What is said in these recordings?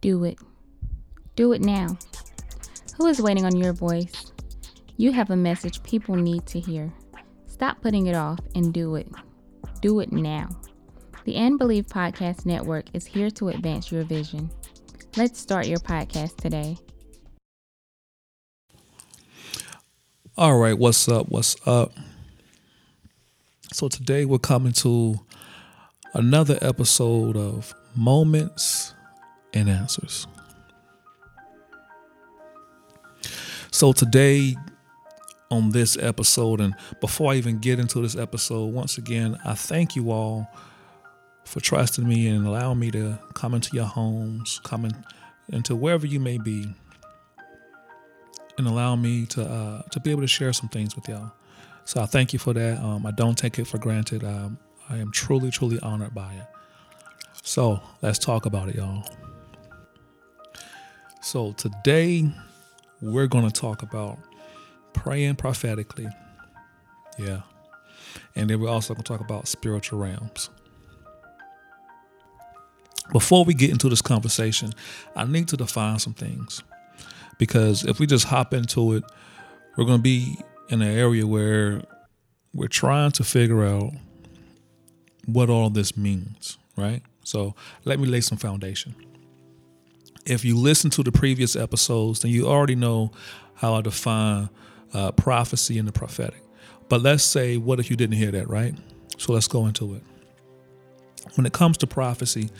Do it. Do it now. Who is waiting on your voice? You have a message people need to hear. Stop putting it off and do it. Do it now. The And Believe Podcast Network is here to advance your vision. Let's start your podcast today. All right, what's up? What's up? So today we're coming to another episode of Moments and Answers. So today on this episode, and before I even get into this episode, once again, I thank you all for trusting me and allowing me to come into your homes, come in, into wherever you may be, and allow me to uh, to be able to share some things with y'all. So I thank you for that. Um, I don't take it for granted. Um, I am truly, truly honored by it. So let's talk about it, y'all. So today we're going to talk about praying prophetically. Yeah. And then we're also going to talk about spiritual realms. Before we get into this conversation, I need to define some things. Because if we just hop into it, we're going to be in an area where we're trying to figure out what all this means, right? So let me lay some foundation. If you listen to the previous episodes, then you already know how I define uh, prophecy and the prophetic. But let's say, what if you didn't hear that, right? So let's go into it. When it comes to prophecy,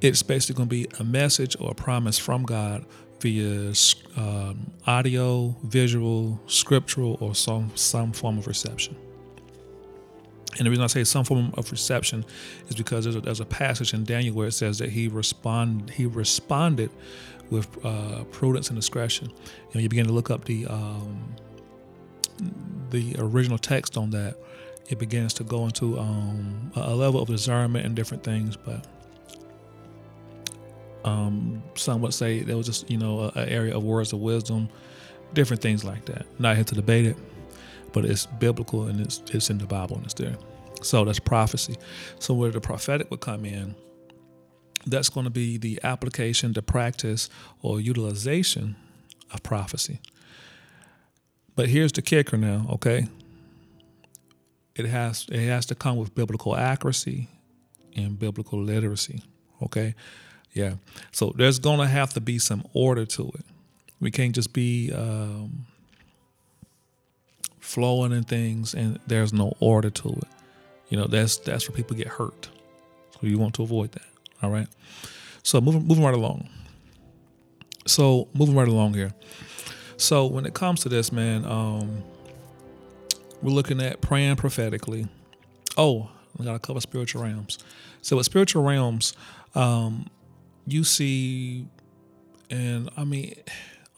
it's basically going to be a message or a promise from God via um, audio, visual, scriptural, or some some form of reception. And the reason I say some form of reception is because there's a, there's a passage in Daniel where it says that he respond he responded with uh, prudence and discretion. And you begin to look up the um, the original text on that, it begins to go into um, a level of discernment and different things. But um, some would say there was just you know an area of words of wisdom, different things like that. Not here to debate it, but it's biblical and it's it's in the Bible and it's there. So that's prophecy. So where the prophetic would come in, that's going to be the application, the practice, or utilization of prophecy. But here's the kicker now, okay? It has it has to come with biblical accuracy and biblical literacy, okay? Yeah. So there's going to have to be some order to it. We can't just be um, flowing and things and there's no order to it. You know, that's that's where people get hurt. So you want to avoid that. All right. So moving moving right along. So moving right along here. So when it comes to this, man, um, we're looking at praying prophetically. Oh, we got to cover spiritual realms. So with spiritual realms, um, you see, and I mean,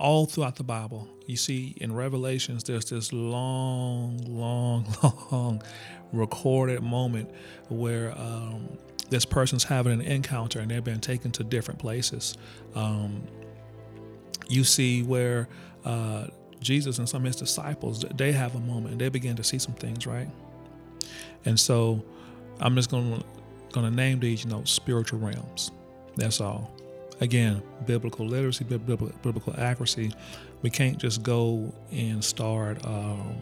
all throughout the Bible, you see in Revelations, there's this long, long, long recorded moment where um, this person's having an encounter and they've been taken to different places. Um, you see where uh, Jesus and some of his disciples, they have a moment and they begin to see some things, right? And so I'm just going to going to name these, you know, spiritual realms. That's all. Again, biblical literacy, biblical, accuracy. We can't just go and start um,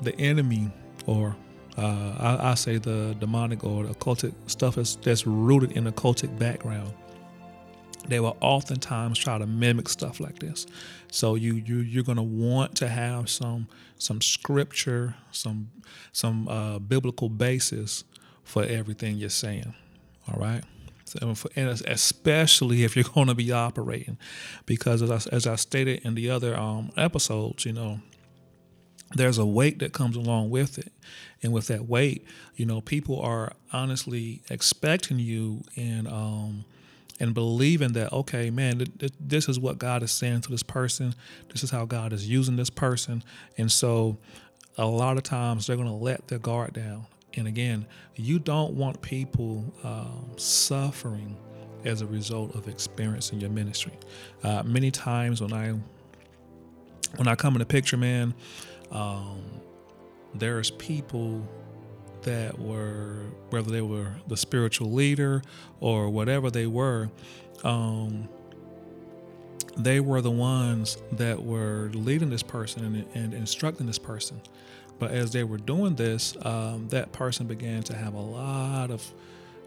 the enemy, or uh, I, I, say the demonic or the occultic stuff that's, that's rooted in a cultic background. They will oftentimes try to mimic stuff like this. So you you you're gonna want to have some some scripture, some some uh, biblical basis for everything you're saying. All right. So, and especially if you're going to be operating, because as I, as I stated in the other um, episodes, you know, there's a weight that comes along with it. And with that weight, you know, people are honestly expecting you and um, and believing that okay, man, th- th- this is what God is saying to this person. This is how God is using this person, and so a lot of times they're going to let their guard down and again, you don't want people um, suffering as a result of experiencing your ministry. Uh, many times when I when I come in the picture, man, um, there's people that were whether they were the spiritual leader or whatever they were um, they were the ones that were leading this person and, and instructing this person but as they were doing this um, that person began to have a lot of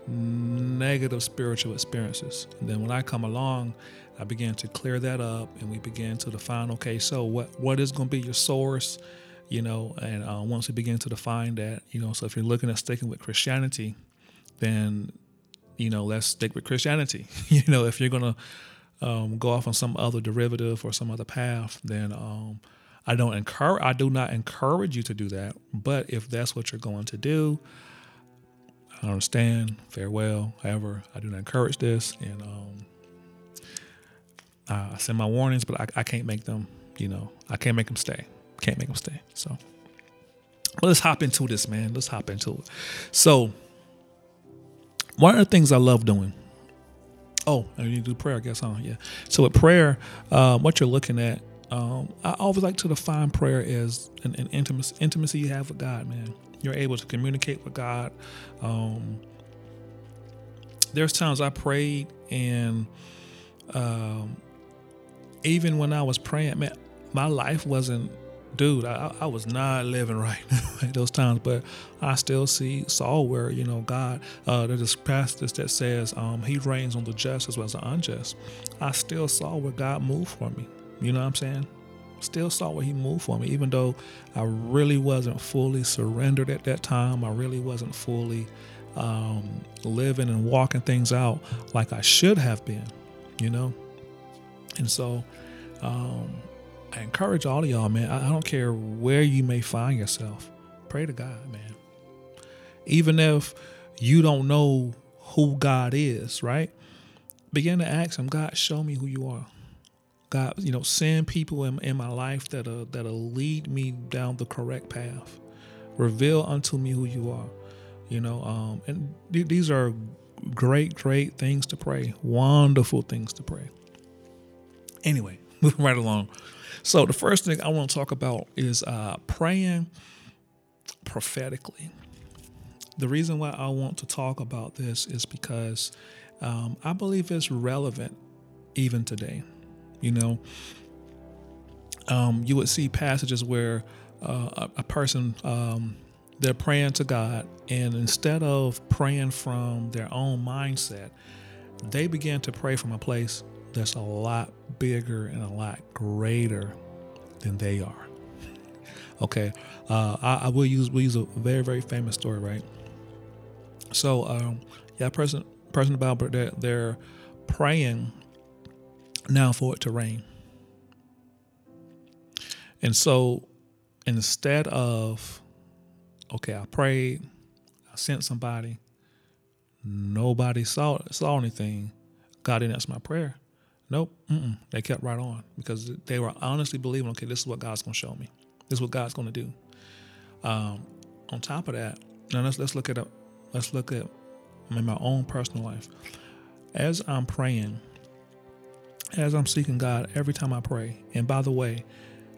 negative spiritual experiences and then when i come along i began to clear that up and we began to define okay so what what is going to be your source you know, and uh, once we begin to define that, you know, so if you're looking at sticking with Christianity, then, you know, let's stick with Christianity. you know, if you're to um, go off on some other derivative or some other path, then um, I don't encourage, I do not encourage you to do that. But if that's what you're going to do, I understand, farewell. However, I do not encourage this. And um, I send my warnings, but I, I can't make them, you know, I can't make them stay. Can't make them stay. So, let's hop into this, man. Let's hop into it. So, one of the things I love doing. Oh, I need to do prayer, I guess, huh? Yeah. So with prayer, um, what you're looking at, um, I always like to define prayer as an, an intimacy, intimacy you have with God, man. You're able to communicate with God. Um, there's times I prayed and um, even when I was praying, man, my life wasn't dude, I, I was not living right at those times, but I still see saw where you know God. Uh, there's this passage that says um, He rains on the just as well as the unjust. I still saw where God moved for me. You know what I'm saying? Still saw where He moved for me, even though I really wasn't fully surrendered at that time. I really wasn't fully um, living and walking things out like I should have been. You know, and so. Um, I encourage all of y'all, man. I, don't care where you may find yourself. Pray to God, man. Even if you don't know who God is, right? Begin to ask Him, God, show me who you are. God, you know, send people in, in my life that are, that'll lead me down the correct path. Reveal unto me who you are. You know, um, and th- these are great, great things to pray. Wonderful things to pray. Anyway, moving right along. So the first thing I want to talk about is uh, praying prophetically. The reason why I want to talk about this is because um, I believe it's relevant even today. You know, um, you would see passages where uh, a, person um, they're praying to God, and instead of praying from their own mindset, they begin to pray from a place that's a lot bigger and a lot greater than they are. Okay, uh, I, I, will use we use a very very famous story, right? So, um, yeah, person person about they're, they're praying now for it to rain, and so instead of okay, I prayed, I sent somebody, nobody saw saw anything. God didn't answer my prayer. Nope. They kept right on because they were honestly believing, okay, this is what God's going to show me. This is what God's going to do. Um, on top of that, now let's let's look at a, let's look at in my own personal life. As I'm praying, as I'm seeking God every time I pray, and by the way,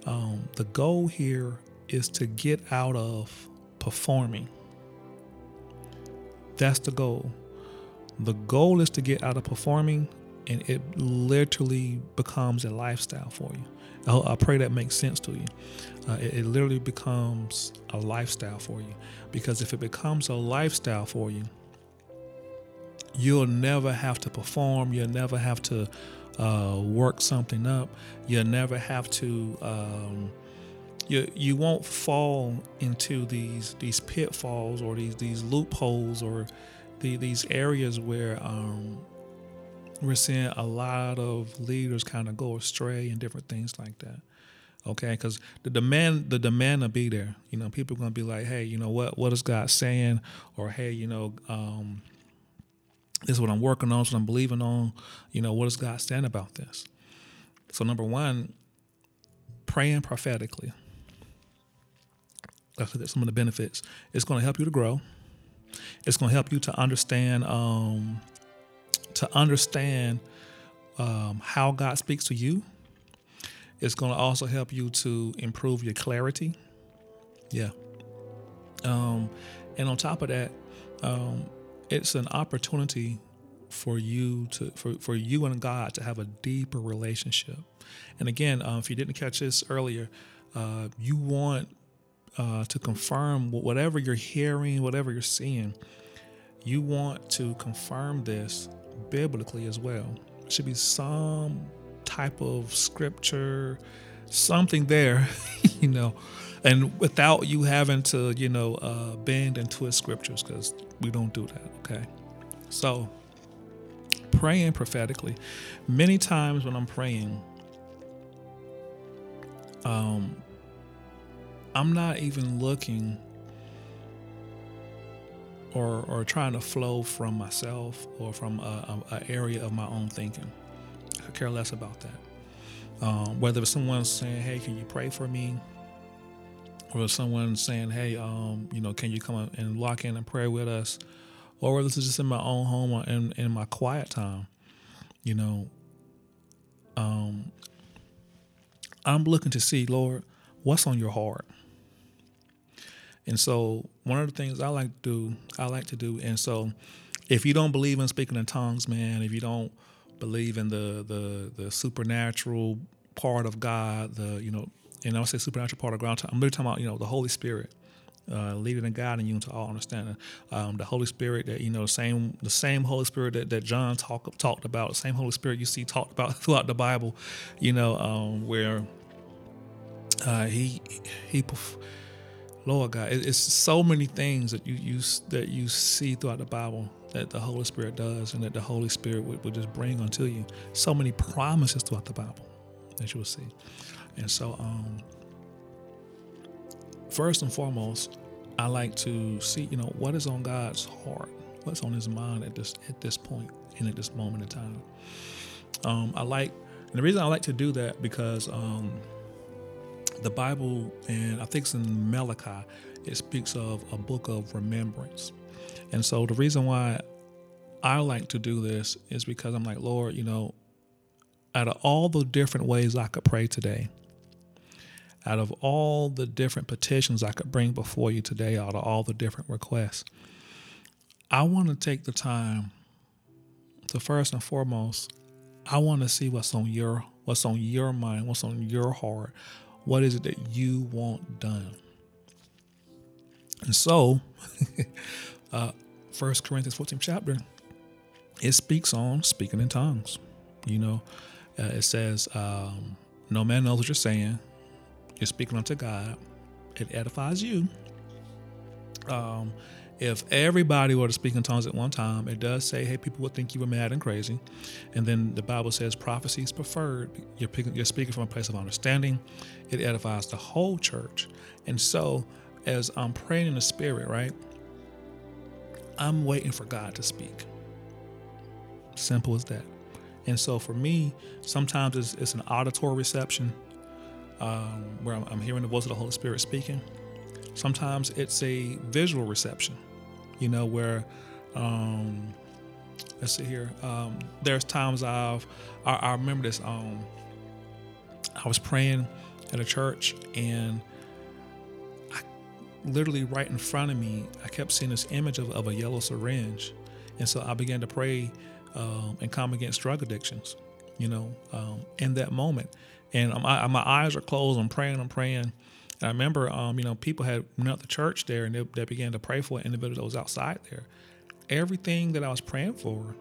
um, the goal here is to get out of performing. That's the goal. The goal is to get out of performing and it literally becomes a lifestyle for you. I, I pray that makes sense to you. Uh, it, it literally becomes a lifestyle for you because if it becomes a lifestyle for you, you'll never have to perform. You'll never have to uh, work something up. You'll never have to. Um, you you won't fall into these these pitfalls or these these loopholes or the, these areas where um, we're seeing a lot of leaders kind of go astray and different things like that. Okay, because the demand the demand will be there. You know, people are to be like, hey, you know what? What is God saying? Or hey, you know, um, this is what I'm working on. This is what I'm believing on. You know, what does God saying about this? So number one, praying prophetically. At some of the benefits. It's going to help you to grow. It's going to help you to understand um, to understand um, how God speaks to you. It's going to also help you to improve your clarity. Yeah. Um, And on top of that, um, it's an opportunity for you to for, for you and God to have a deeper relationship. And again, uh, if you didn't catch this earlier, uh, you want uh, to confirm whatever you're hearing, whatever you're seeing. You want to confirm this biblically as well. It should be some type of scripture, something there, you know, and without you having to, you know, uh, bend and twist scriptures because we don't do that. Okay, so praying prophetically. Many times when I'm praying, um, I'm not even looking or or trying to flow from myself or from a, a, a area of my own thinking. I care less about that. Um, whether it's someone saying, "Hey, can you pray for me?" Or someone saying, "Hey, um, you know, can you come and lock in and pray with us?" or whether it's just in my own home or in, in my quiet time, you know, um, I'm looking to see, Lord, what's on your heart. And so one of the things I like to do, I like to do, and so if you don't believe in speaking in tongues, man, if you don't believe in the the the supernatural part of God, the you know, and I'll say supernatural part of God, I'm really talking about you know the Holy Spirit uh, leading and guiding you into all understanding. Um, the Holy Spirit that you know, the same the same Holy Spirit that, that John talk, talked about, the same Holy Spirit you see talked about throughout the Bible, you know, um, where uh, he he. Lord God, it's so many things that you, you that you see throughout the Bible that the Holy Spirit does, and that the Holy Spirit would, would just bring unto you. So many promises throughout the Bible that you will see, and so um, first and foremost, I like to see, you know, what is on God's heart, what's on His mind at this at this point and at this moment in time. Um, I like, and the reason I like to do that because um, the Bible, and I think it's in Malachi, it speaks of a book of remembrance, and so the reason why I like to do this is because I'm like, Lord, you know, out of all the different ways I could pray today, out of all the different petitions I could bring before you today, out of all the different requests, I want to take the time to first and foremost, I want to see what's on your what's on your mind, what's on your heart. What is it that you want done? And so, uh, Corinthians 14 chapter, it speaks on speaking in tongues. You know, uh, it says, um, "No man knows what you're saying, you're speaking unto God. It edifies you. Um, if everybody were to speak in tongues at one time, it does say, hey, people would think you were mad and crazy. And then the Bible says prophecy is preferred. You're, picking, you're speaking from a place of understanding. It edifies the whole church. And so, as I'm praying in the spirit, right, I'm waiting for God to speak. Simple as that. And so for me, sometimes it's, it's an auditory reception um, where I'm, I'm, hearing the voice of the Holy Spirit speaking. Sometimes it's a visual reception, you know, where, um, let's see here. Um, there's times I've, I, I remember this. Um, I was praying at a church and I, literally right in front of me, I kept seeing this image of, of a yellow syringe. And so I began to pray um, and come against drug addictions, you know, um, in that moment and my, my eyes are closed. I'm praying. I'm praying. And I remember, um, you know, people had went met the church there, and they, they began to pray for an individual that was outside there. Everything that I was praying for,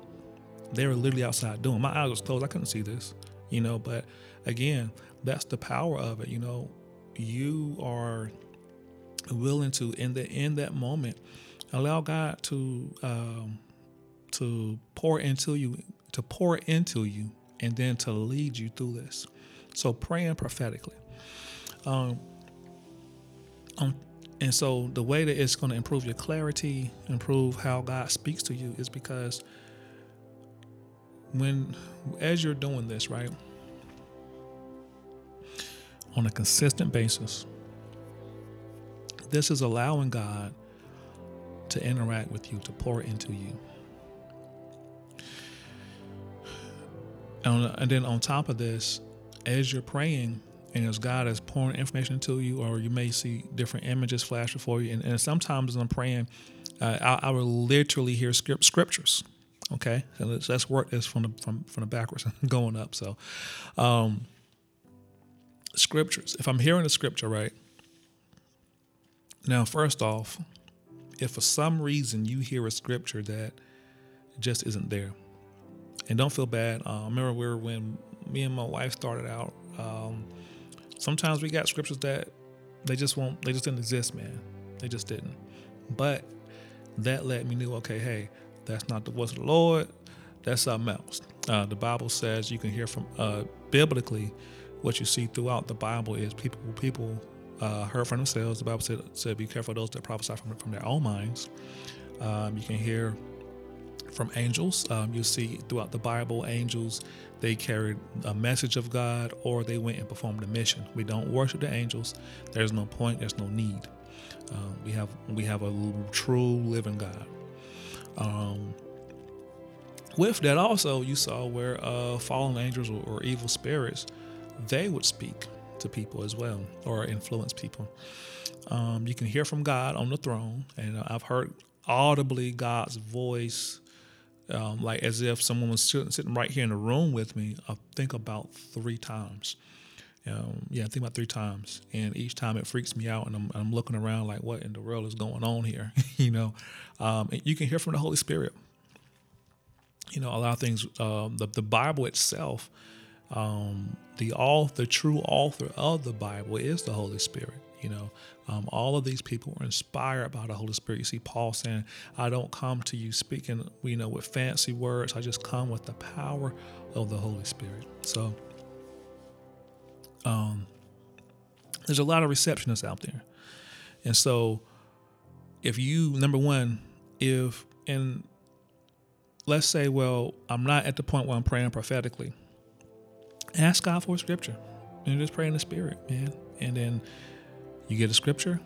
they were literally outside doing. My eyes was closed. I couldn't see this, you know. But again, that's the power of it. You know, you are willing to in the in that moment allow God to um, to pour into you, to pour into you, and then to lead you through this. So praying prophetically. Um, um, and so the way that it's going to improve your clarity, improve how God speaks to you, is because when, as you're doing this, right, on a consistent basis, this is allowing God to interact with you, to pour into you. And, and then on top of this, as you're praying and as God is pouring information to you, or you may see different images flash before you. And, and sometimes as I'm praying, uh, I, I, will literally hear script, scriptures. Okay, so let's, let's work this from the from from the backwards going up. So, um, scriptures. If I'm hearing a scripture right, now first off, if for some reason you hear a scripture that just isn't there, and don't feel bad. Uh, I remember we were when me and my wife started out. Um, sometimes we got scriptures that they just won't. They just didn't exist, man. They just didn't. But that let me know, okay, hey, that's not the voice of the Lord. That's something else. Uh, the Bible says you can hear from uh, biblically what you see throughout the Bible is people people uh, heard from themselves. The Bible said, said be careful those that prophesy from, from their own minds. Um, you can hear from angels. Um, you see throughout the Bible, angels they carried a message of God or they went and performed a mission. We don't worship the angels. There's no point. There's no need. Um, we have we have a true living God. Um, with that, also you saw where uh, fallen angels or, or evil spirits they would speak to people as well or influence people. Um, you can hear from God on the throne, and I've heard audibly God's voice, um, like as if someone was sitting right here in the room with me. I think about three times. Um, yeah, I think about three times, and each time it freaks me out, and I'm, I'm looking around like, what in the world is going on here? you know, um, you can hear from the Holy Spirit. You know, a lot of things. Uh, the the Bible itself, um, the all the true author of the Bible is the Holy Spirit. You know, um, all of these people were inspired by the Holy Spirit. You see Paul saying, "I don't come to you speaking, you know, with fancy words. I just come with the power of the Holy Spirit." So um, there's a lot of receptionists out there. And so if you, number one, if, and let's say, well, I'm not at the point where I'm praying prophetically, ask God for scripture and just pray in the spirit, man. And then you get a scripture,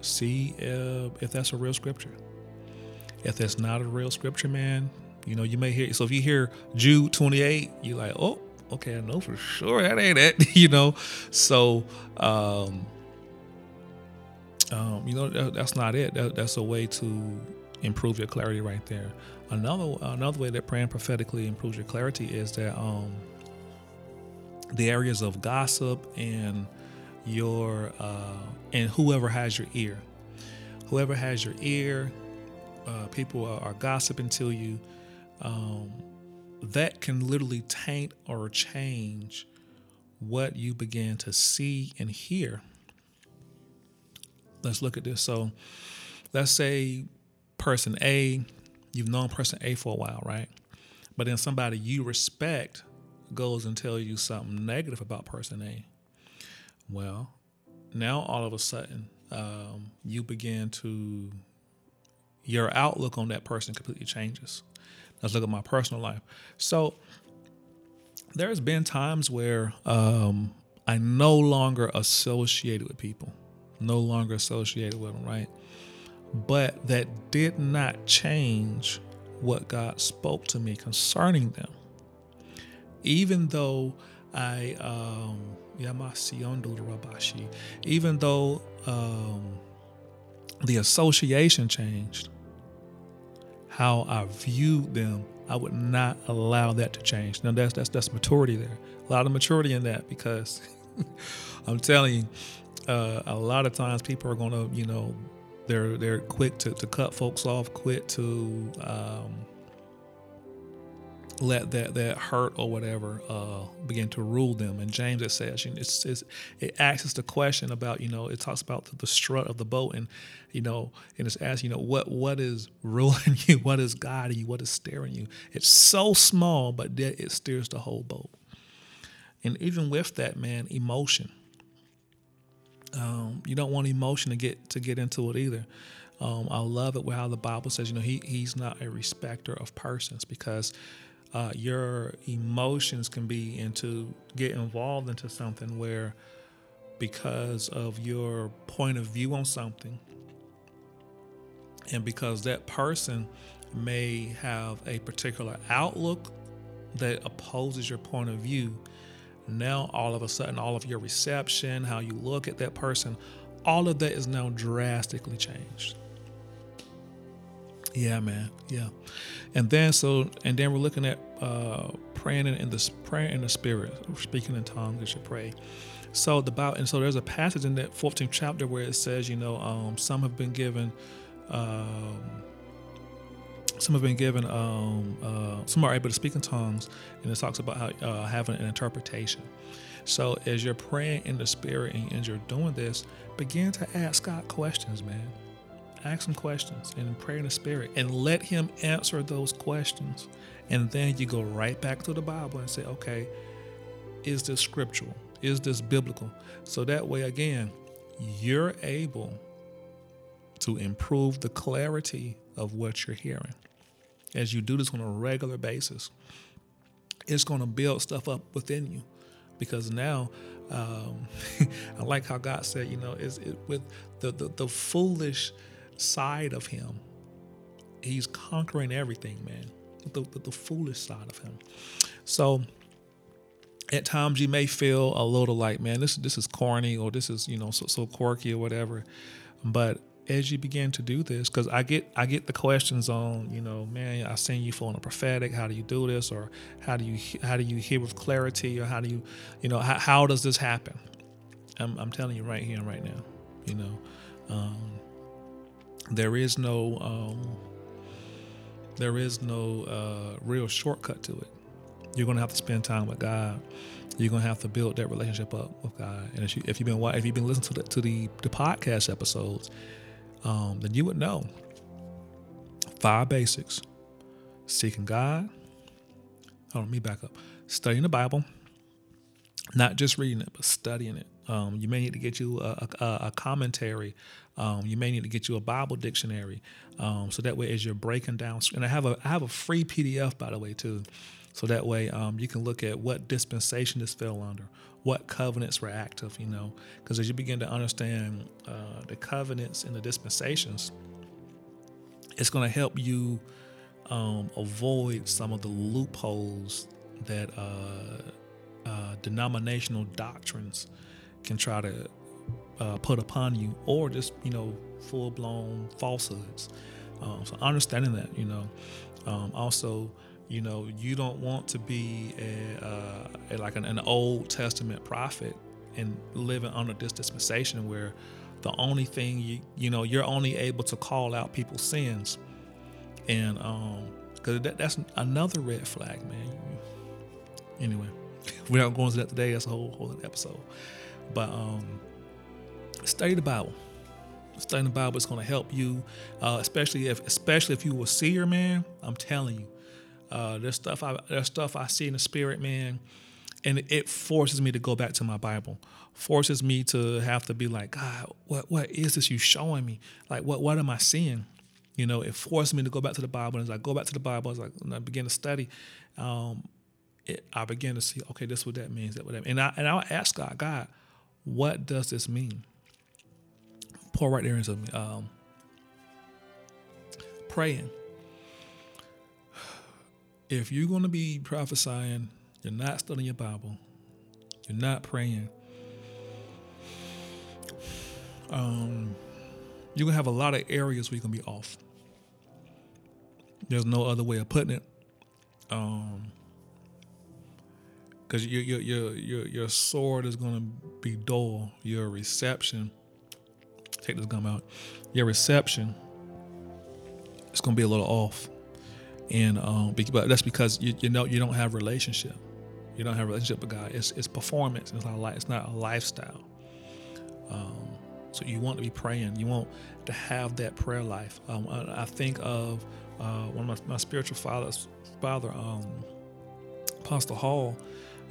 see uh, if that's a real scripture. If that's not a real scripture, man, you know, you may hear, so if you hear Jude 28, you're like, oh, okay, I know for sure that ain't it, you know. So, um, um, you know, that, that's not it. That, that's a way to improve your clarity right there. Another another way that praying prophetically improves your clarity is that um, the areas of gossip and your uh, and whoever has your ear, whoever has your ear, uh, people are, are, gossiping to you. Um, that can literally taint or change what you begin to see and hear. Let's look at this. So, let's say person A, you've known person A for a while, right? But then somebody you respect goes and tells you something negative about person A. Well, now all of a sudden, um, you begin to, your outlook on that person completely changes. Let's look at my personal life. So there's been times where um, I no longer associated with people, no longer associated with them, right? But that did not change what God spoke to me concerning them. Even though I, um, even though um, the association changed, how I viewed them, I would not allow that to change. Now that's that's that's maturity there. A lot of maturity in that because I'm telling you, uh, a lot of times people are gonna, you know, they're they're quick to, to cut folks off, quick to um, let that that hurt or whatever uh, begin to rule them. And James it says, you know, it's, it's, it asks the question about you know it talks about the, the, strut of the boat and you know and it's asking you know what what is ruling you, what is guiding you, what is steering you. It's so small, but yet it steers the whole boat. And even with that, man, emotion. Um, you don't want emotion to get to get into it either. Um, I love it how the Bible says, you know, he he's not a respecter of persons because uh, your emotions can be into get involved into something where because of your point of view on something and because that person may have a particular outlook that opposes your point of view now all of a sudden, all of your reception, how you look at that person, all of that is now drastically changed. Yeah, man. Yeah. And then so and then we're looking at uh praying in, in the prayer in the spirit, speaking in tongues as you pray. So the Bible, and so there's a passage in that 14th chapter where it says, you know, um, some have been given, um, some have been given, um, uh, some are able to speak in tongues, and it talks about how uh, having an interpretation. So as you're praying in the spirit and as you're doing this, begin to ask God questions, man. Ask him questions and pray in the spirit and let him answer those questions. And then you go right back to the Bible and say, okay, is this scriptural? Is this biblical? So that way, again, you're able to improve the clarity of what you're hearing. As you do this on a regular basis, it's going to build stuff up within you because now um, I like how God said, you know, is it with the, the the foolish side of him, he's conquering everything, man. The, the, the foolish side of him. So at times you may feel a little like, man, this this is corny or this is you know so so quirky or whatever. But as you begin to do this, because I get I get the questions on, you know, man, I seen you for a prophetic. How do you do this, or how do you how do you hear with clarity, or how do you, you know, how, how does this happen? I'm I'm telling you right here and right now, you know, um, there is no um, there is no uh, real shortcut to it. You're to have to spend time with God. You're to have to build that relationship up with God. And if, you, you've been if you've been listening to the to the, the podcast episodes, um, then you would know five basics: seeking God. Hold on, let me back up. Studying the Bible, not just reading it, but studying it. Um, you may need to get you a, a, a commentary. Um, you may need to get you a Bible dictionary, um, so that way as you're breaking down. And I have a I have a free PDF by the way too, so that way um, you can look at what dispensation this fell under, what covenants were active. You know, because as you begin to understand uh, the covenants and the dispensations, it's going to help you um, avoid some of the loopholes that uh, uh, denominational doctrines can try to uh, put upon you, or just you know full blown falsehoods. Um, so understanding that, you know, um, also, you know, you don't want to be a, uh, a like an, an, Old Testament prophet and living under this dispensation where the only thing you you know you're only able to call out people's sins, and um, because that, that's another red flag, man. Anyway, we're not going into that today. That's a whole whole episode. But um, study the Bible. Studying the Bible is going to help you, uh, especially if especially if you are a seer, man. I'm telling you, uh, there's stuff I there's stuff I see in the spirit, man, and it, forces me to go back to my Bible. Forces me to have to be like, God, what what is this you showing me? Like, what what am I seeing? You know, it forces me to go back to the Bible. And as I go back to the Bible, as I, I begin to study, um, it, I begin to see, okay, this is what that means. That what that means. And I and I ask God, God, what does this mean? Pour right there into me. Um, praying. If you're going to be prophesying, you're not studying your Bible, you're not praying, um, you're going to have a lot of areas where you're going to be off. There's no other way of putting it. Um, because your, your your your your sword is gonna be dull. Your reception, take this gum out. Your reception is gonna be a little off, and um, but that's because you you know you don't have relationship. You don't have relationship with God. It's it's performance. It's not like it's not a lifestyle. Um, so you want to be praying. You want to have that prayer life. Um, I, I, think of uh, one of my, my spiritual fathers, father, um, Hall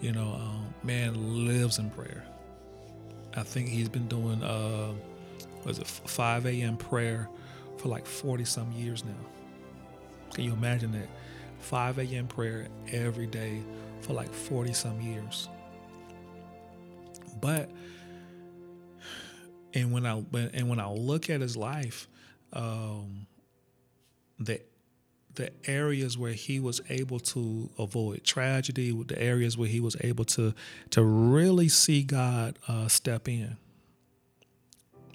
you know, um, man lives in prayer. I think he's been doing, uh, was it 5 a.m. prayer for like 40 some years now. Can you imagine that? 5 a.m. prayer every day for like 40 some years. But, and when I and when I look at his life, um, the the areas where he was able to avoid tragedy, the areas where he was able to to really see God uh, step in.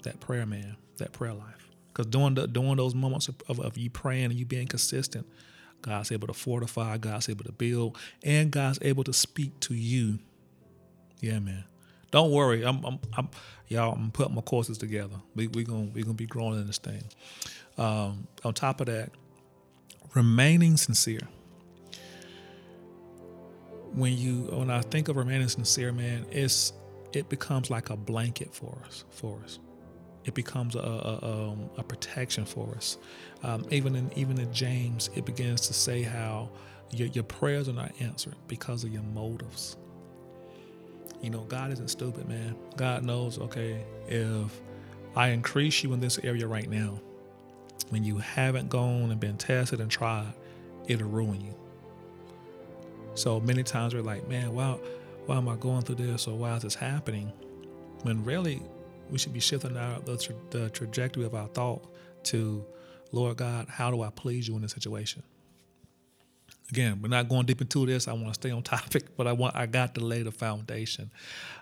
That prayer, man, that prayer life. Because during the during those moments of, of, you praying and you being consistent, God's able to fortify, God's able to build, and God's able to speak to you. Yeah, man. Don't worry. I'm, I'm, I'm y'all. I'm putting my courses together. We we gonna we gonna be growing in this thing. Um, on top of that, remaining sincere. When you when I think of remaining sincere, man, it's it becomes like a blanket for us for us. It becomes a a, um, a protection for us. Um, even in even in James, it begins to say how your, your prayers are not answered because of your motives. You know, God isn't stupid, man. God knows, okay, if I increase you in this area right now, when you haven't gone and been tested and tried, it'll ruin you. So many times we're like, man, why, why am I going through this or why is this happening? When really we should be shifting out the, tra- the trajectory of our thought to, Lord God, how do I please you in this situation? again, we're not going deep into this. I want to stay on topic, but I want I got to lay the foundation.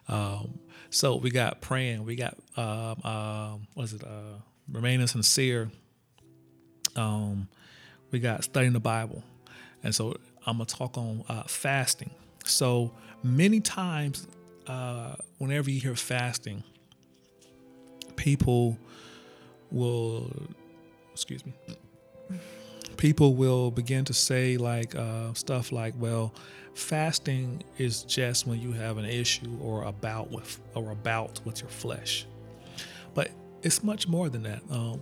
Um, so we got praying, we got um, um, what is it? Uh, remaining sincere. Um, we got studying the Bible, and so I'm gonna talk on uh, fasting. So many times, uh, whenever you hear fasting, people will, excuse me people will begin to say like uh, stuff like, "Well, fasting is just when you have an issue or a bout with or a bout with your flesh," but it's much more than that. Um,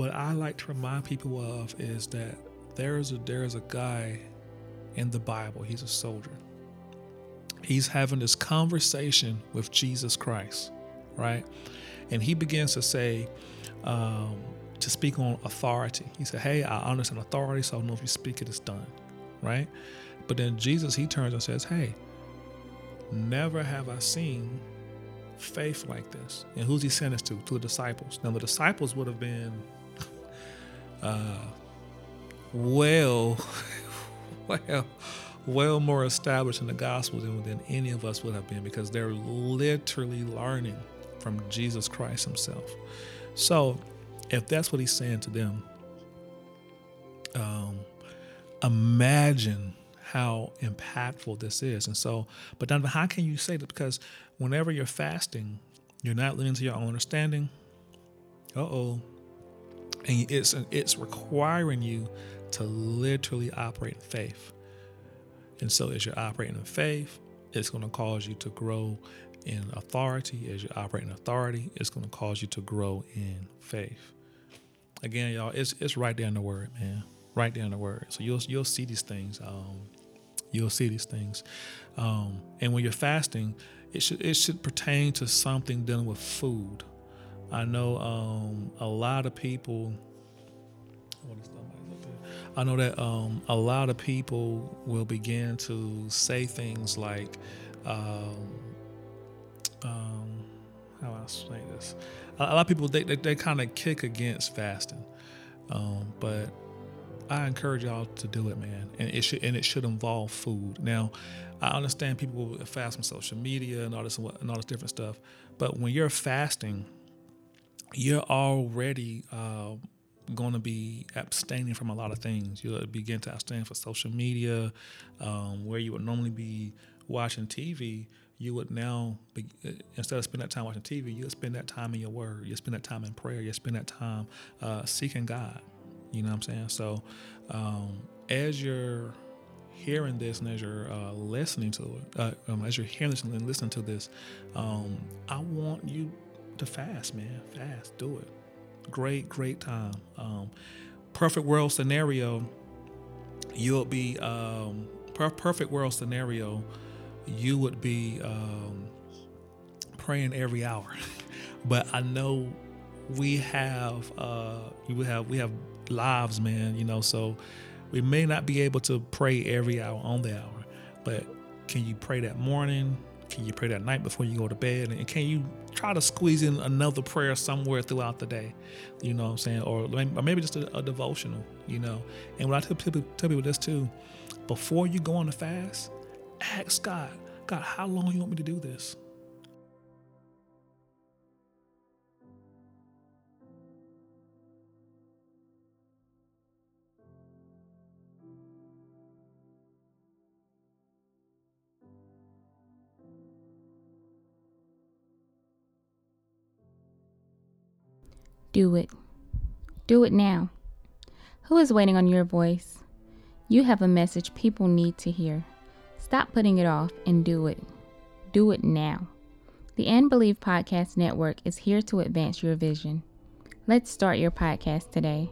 what I like to remind people of is that there is a there is a guy in the Bible. He's a soldier. He's having this conversation with Jesus Christ, right? And he begins to say, um, to speak on authority. He said, Hey, I understand authority, so I know if you speak it, it's done. Right? But then Jesus, he turns and says, Hey, never have I seen faith like this. And who's he sent us to? To the disciples. Now, the disciples would have been uh, well, well, well more established in the gospel than, than any of us would have been because they're literally learning from Jesus Christ himself. So if that's what he's saying to them, um, imagine how impactful this is. And so, but then how can you say that? Because whenever you're fasting, you're not leaning to your own understanding. Uh oh. And it's it's requiring you to literally operate in faith. And so, as you're operating in faith, it's going to cause you to grow in authority. As you operate in authority, it's going to cause you to grow in faith. Again, y'all, it's it's right there in the word, man. Right there in the word. So you'll you'll see these things. Um, you'll see these things. Um, and when you're fasting, it should it should pertain to something dealing with food. I know um, a lot of people. I know that um, a lot of people will begin to say things like, um, um, how I say this? a lot of people they, they, they kind of kick against fasting, um, but I encourage y'all to do it, man, and it should and it should involve food. Now, I understand people fast from social media and all this and all this different stuff, but when you're fasting, you're already uh, going to be abstaining from a lot of things. You'll begin to abstain from social media, um, where you would normally be watching TV you would now be, instead of spending that time watching TV, you would spend that time in your word. You'll spend that time in prayer. You'll spend that time uh, seeking God. You know what I'm saying? So um, as you're hearing this and as you're uh, listening to it, uh, um, as you're hearing this and listening to this, um, I want you to fast, man. Fast. Do it. Great, great time. Um, perfect world scenario. You'll be um, per- perfect world scenario you would be um, praying every hour. but I know we have uh, we have we have lives, man. You know, so we may not be able to pray every hour on the hour, but can you pray that morning? Can you pray that night before you go to bed? And can you try to squeeze in another prayer somewhere throughout the day? You know what I'm saying? Or maybe, just a, a, devotional, you know? And what I tell people, tell people this too before you go on the fast, ask God, God, how long you want me to do this? Do it. Do it now. Who is waiting on your voice? You have a message people need to hear. Stop putting it off and do it. Do it now. The And Believe Podcast Network is here to advance your vision. Let's start your podcast today.